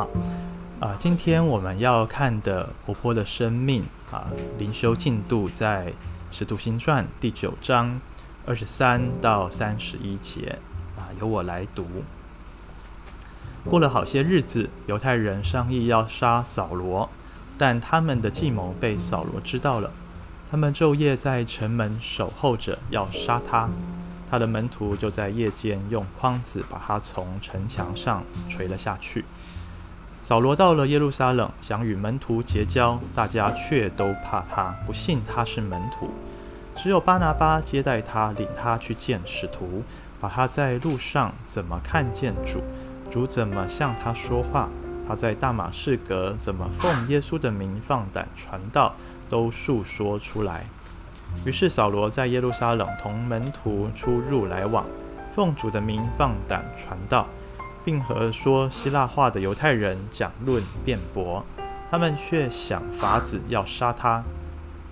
哈。啊，今天我们要看的活泼的生命啊，灵修进度在《使徒行传》第九章二十三到三十一节啊，由我来读。过了好些日子，犹太人商议要杀扫罗，但他们的计谋被扫罗知道了，他们昼夜在城门守候着，要杀他。他的门徒就在夜间用筐子把他从城墙上锤了下去。扫罗到了耶路撒冷，想与门徒结交，大家却都怕他，不信他是门徒。只有巴拿巴接待他，领他去见使徒，把他在路上怎么看见主，主怎么向他说话，他在大马士革怎么奉耶稣的名放胆传道，都述说出来。于是扫罗在耶路撒冷同门徒出入来往，奉主的名放胆传道，并和说希腊话的犹太人讲论辩驳，他们却想法子要杀他。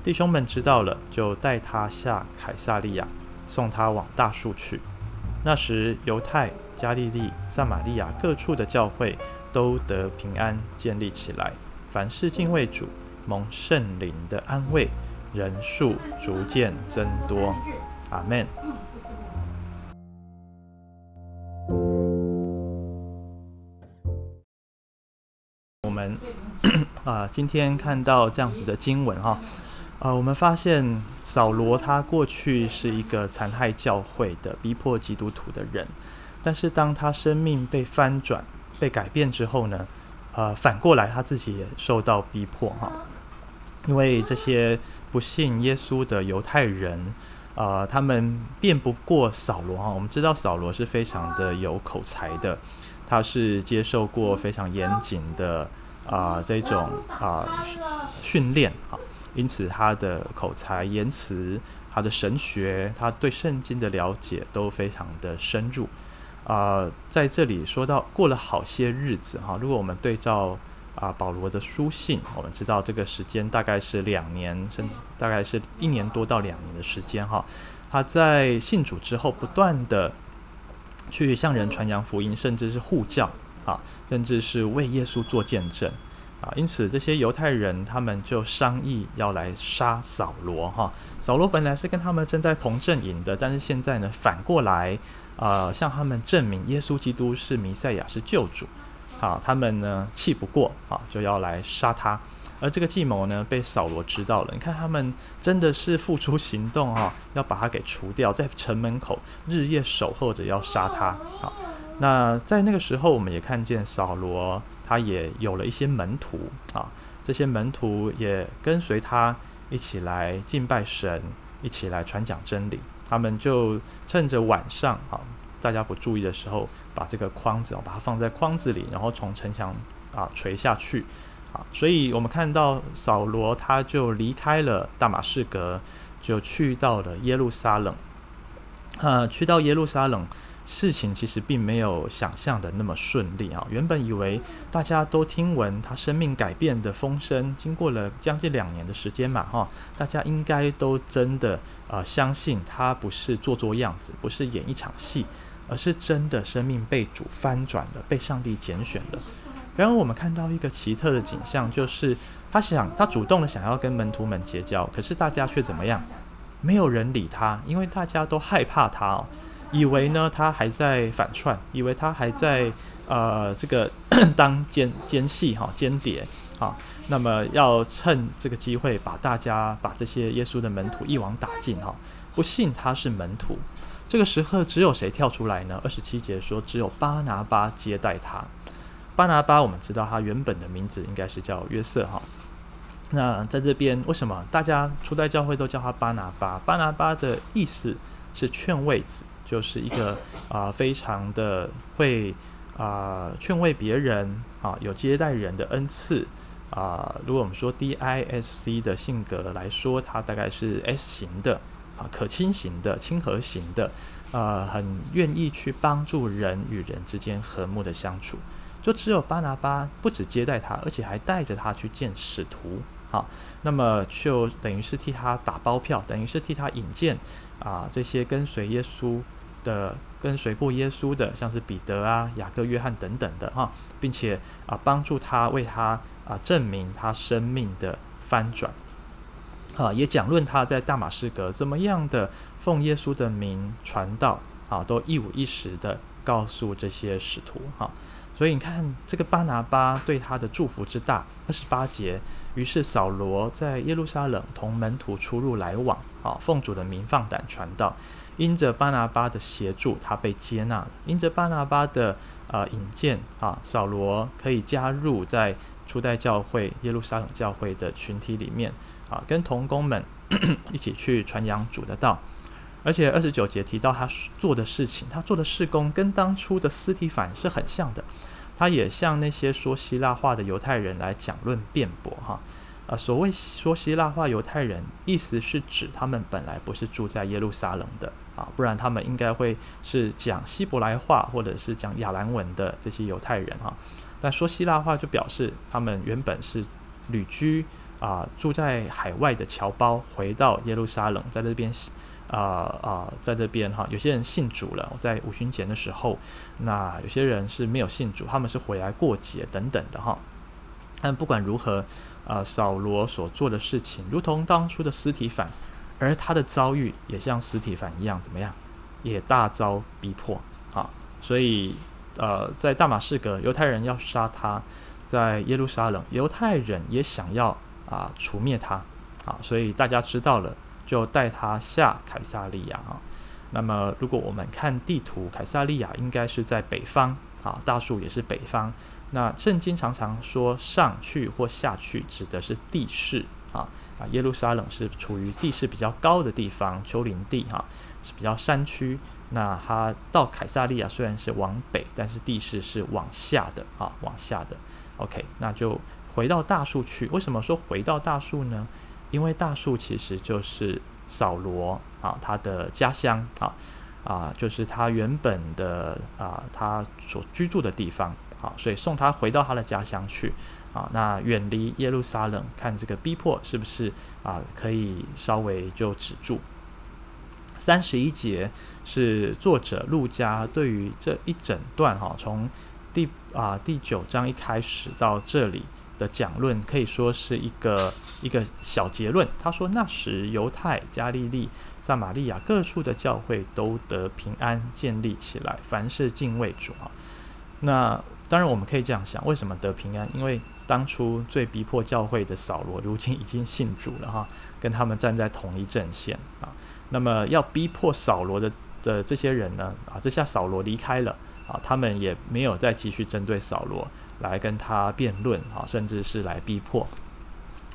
弟兄们知道了，就带他下凯撒利亚，送他往大树去。那时犹太、加利利、撒玛利亚各处的教会都得平安建立起来，凡是敬畏主，蒙圣灵的安慰。人数逐渐增多，阿门。我们 啊，今天看到这样子的经文哈，啊，我们发现扫罗他过去是一个残害教会的、逼迫基督徒的人，但是当他生命被翻转、被改变之后呢，呃，反过来他自己也受到逼迫哈。因为这些不信耶稣的犹太人，啊、他们辩不过扫罗哈。我们知道扫罗是非常的有口才的，他是接受过非常严谨的啊、这种啊、训练啊，因此他的口才、言辞、他的神学、他对圣经的了解都非常的深入啊、在这里说到过了好些日子哈，如果我们对照。啊，保罗的书信，我们知道这个时间大概是两年，甚至大概是一年多到两年的时间哈。他在信主之后，不断的去向人传扬福音，甚至是护教啊，甚至是为耶稣做见证啊。因此，这些犹太人他们就商议要来杀扫罗哈。扫罗本来是跟他们正在同阵营的，但是现在呢，反过来啊，向他们证明耶稣基督是弥赛亚，是救主。啊，他们呢气不过，啊，就要来杀他。而这个计谋呢，被扫罗知道了。你看，他们真的是付出行动，哈，要把他给除掉，在城门口日夜守候着要杀他。好，那在那个时候，我们也看见扫罗，他也有了一些门徒，啊，这些门徒也跟随他一起来敬拜神，一起来传讲真理。他们就趁着晚上，啊。大家不注意的时候，把这个筐子啊，把它放在筐子里，然后从城墙啊垂下去，啊，所以我们看到扫罗他就离开了大马士革，就去到了耶路撒冷。呃，去到耶路撒冷，事情其实并没有想象的那么顺利啊。原本以为大家都听闻他生命改变的风声，经过了将近两年的时间嘛，哈，大家应该都真的呃相信他不是做做样子，不是演一场戏。而是真的生命被主翻转了，被上帝拣选了。然后我们看到一个奇特的景象，就是他想，他主动的想要跟门徒们结交，可是大家却怎么样？没有人理他，因为大家都害怕他哦，以为呢他还在反串，以为他还在呃这个 当奸奸细哈间谍啊，那么要趁这个机会把大家把这些耶稣的门徒一网打尽哈，不信他是门徒。这个时刻只有谁跳出来呢？二十七节说，只有巴拿巴接待他。巴拿巴，我们知道他原本的名字应该是叫约瑟哈。那在这边，为什么大家初代教会都叫他巴拿巴？巴拿巴的意思是劝慰子，就是一个啊、非常的会啊、劝慰别人啊，有接待人的恩赐啊、如果我们说 D I S C 的性格来说，他大概是 S 型的。啊，可亲型的、亲和型的，呃，很愿意去帮助人与人之间和睦的相处。就只有巴拿巴不只接待他，而且还带着他去见使徒。好，那么就等于是替他打包票，等于是替他引荐啊这些跟随耶稣的跟随过耶稣的，像是彼得啊、雅各、约翰等等的哈，并且啊帮助他为他啊证明他生命的翻转，啊也讲论他在大马士革怎么样的奉耶稣的名传道啊，都一五一十的告诉这些使徒哈。所以你看，这个巴拿巴对他的祝福之大，二十八节。于是扫罗在耶路撒冷同门徒出入来往，啊，奉主的名放胆传道。因着巴拿巴的协助，他被接纳了；因着巴拿巴的呃引荐，啊，扫罗可以加入在初代教会耶路撒冷教会的群体里面，啊，跟同工们 一起去传扬主的道。而且二十九节提到他做的事情，他做的事工跟当初的司提反是很像的。他也向那些说希腊话的犹太人来讲论辩驳，哈，啊，所谓说希腊话犹太人，意思是指他们本来不是住在耶路撒冷的，啊，不然他们应该会是讲希伯来话或者是讲亚兰文的这些犹太人，哈。但说希腊话就表示他们原本是旅居啊，住在海外的侨胞，回到耶路撒冷，在这边。啊啊，在这边哈，有些人信主了，在五旬节的时候，那有些人是没有信主，他们是回来过节等等的哈。但不管如何，啊，扫罗所做的事情，如同当初的司提反，而他的遭遇也像司提反一样，怎么样，也大遭逼迫啊。所以，呃，在大马士革，犹太人要杀他；在耶路撒冷，犹太人也想要啊除灭他啊。所以大家知道了。就带他下凯撒利亚啊。那么，如果我们看地图，凯撒利亚应该是在北方啊，大树也是北方。那圣经常常说上去或下去，指的是地势啊啊。耶路撒冷是处于地势比较高的地方，丘陵地哈，是比较山区。那他到凯撒利亚虽然是往北，但是地势是往下的啊，往下的。OK，那就回到大树去。为什么说回到大树呢？因为大树其实就是扫罗啊，他的家乡啊啊，就是他原本的啊，他所居住的地方啊，所以送他回到他的家乡去啊，那远离耶路撒冷，看这个逼迫是不是啊，可以稍微就止住。三十一节是作者路加对于这一整段哈，从第啊第九章一开始到这里。的讲论可以说是一个一个小结论。他说：“那时犹太、加利利、撒玛利亚各处的教会都得平安，建立起来，凡是敬畏主啊。”那当然我们可以这样想：为什么得平安？因为当初最逼迫教会的扫罗，如今已经信主了哈，跟他们站在同一阵线啊。那么要逼迫扫罗的的这些人呢？啊，这下扫罗离开了啊，他们也没有再继续针对扫罗。来跟他辩论啊，甚至是来逼迫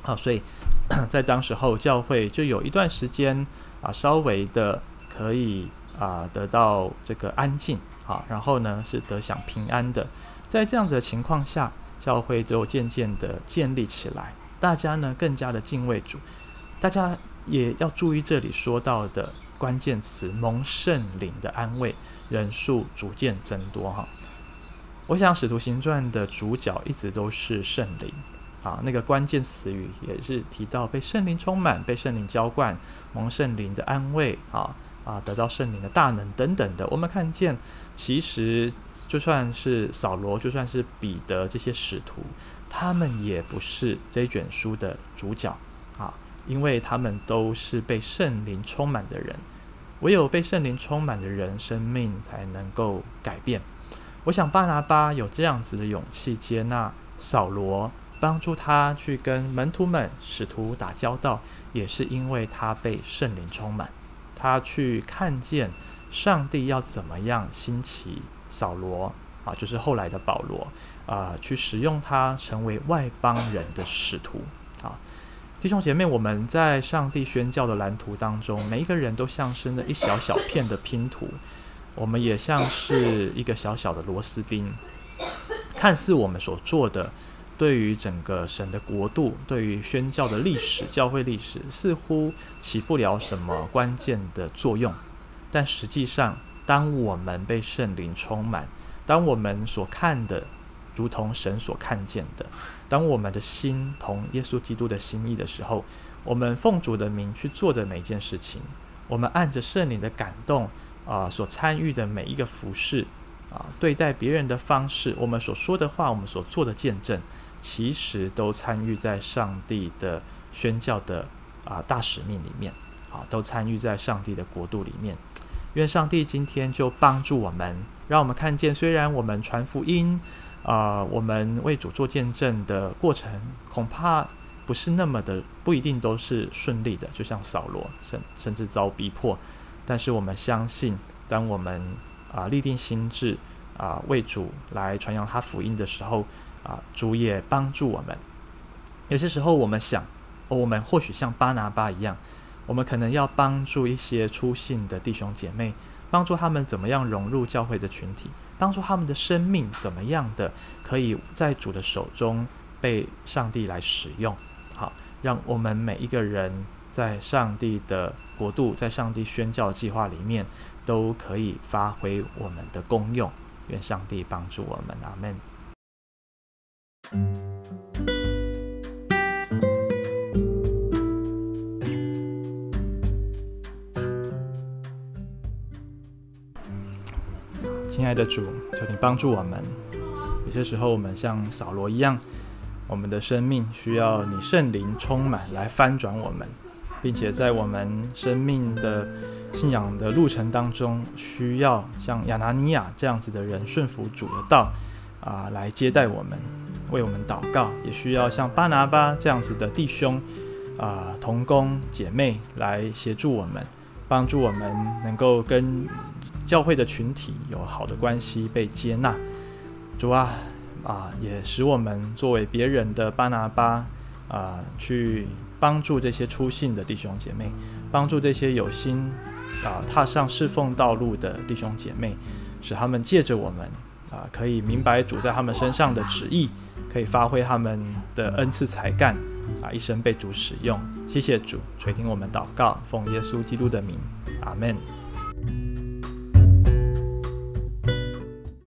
啊，所以 在当时候教会就有一段时间啊，稍微的可以啊得到这个安静啊，然后呢是得享平安的。在这样子的情况下，教会就渐渐的建立起来，大家呢更加的敬畏主。大家也要注意这里说到的关键词：蒙圣灵的安慰，人数逐渐增多哈。我想《使徒行传》的主角一直都是圣灵啊，那个关键词语也是提到被圣灵充满、被圣灵浇灌、蒙圣灵的安慰啊啊，得到圣灵的大能等等的。我们看见，其实就算是扫罗，就算是彼得这些使徒，他们也不是这卷书的主角啊，因为他们都是被圣灵充满的人。唯有被圣灵充满的人，生命才能够改变。我想巴拿巴有这样子的勇气接纳扫罗，帮助他去跟门徒们、使徒打交道，也是因为他被圣灵充满。他去看见上帝要怎么样兴起扫罗啊，就是后来的保罗啊，去使用他成为外邦人的使徒啊。弟兄姐妹，我们在上帝宣教的蓝图当中，每一个人都像是那一小小片的拼图。我们也像是一个小小的螺丝钉，看似我们所做的，对于整个神的国度，对于宣教的历史、教会历史，似乎起不了什么关键的作用。但实际上，当我们被圣灵充满，当我们所看的如同神所看见的，当我们的心同耶稣基督的心意的时候，我们奉主的名去做的每一件事情，我们按着圣灵的感动。啊所参与的每一个服饰啊，对待别人的方式，我们所说的话，我们所做的见证，其实都参与在上帝的宣教的啊大使命里面，啊，都参与在上帝的国度里面。愿上帝今天就帮助我们，让我们看见，虽然我们传福音，啊，我们为主做见证的过程，恐怕不是那么的，不一定都是顺利的，就像扫罗，甚甚至遭逼迫。但是我们相信，当我们啊立定心智啊为主来传扬他福音的时候，啊主也帮助我们。有些时候我们想，我们或许像巴拿巴一样。我们可能要帮助一些出信的弟兄姐妹，帮助他们怎么样融入教会的群体，帮助他们的生命怎么样的可以在主的手中被上帝来使用。好，让我们每一个人在上帝的国度，在上帝宣教计划里面，都可以发挥我们的功用。愿上帝帮助我们，阿门。亲爱的主，求你帮助我们。有些时候，我们像扫罗一样，我们的生命需要你圣灵充满来翻转我们，并且在我们生命的信仰的路程当中，需要像亚拿尼亚这样子的人顺服主的道啊，来接待我们，为我们祷告；也需要像巴拿巴这样子的弟兄啊、同工姐妹来协助我们，帮助我们能够跟。教会的群体有好的关系，被接纳，主啊啊，也使我们作为别人的巴拿巴啊，去帮助这些初信的弟兄姐妹，帮助这些有心啊踏上侍奉道路的弟兄姐妹，使他们借着我们啊，可以明白主在他们身上的旨意，可以发挥他们的恩赐才干啊，一生被主使用。谢谢主垂听我们祷告，奉耶稣基督的名，阿门。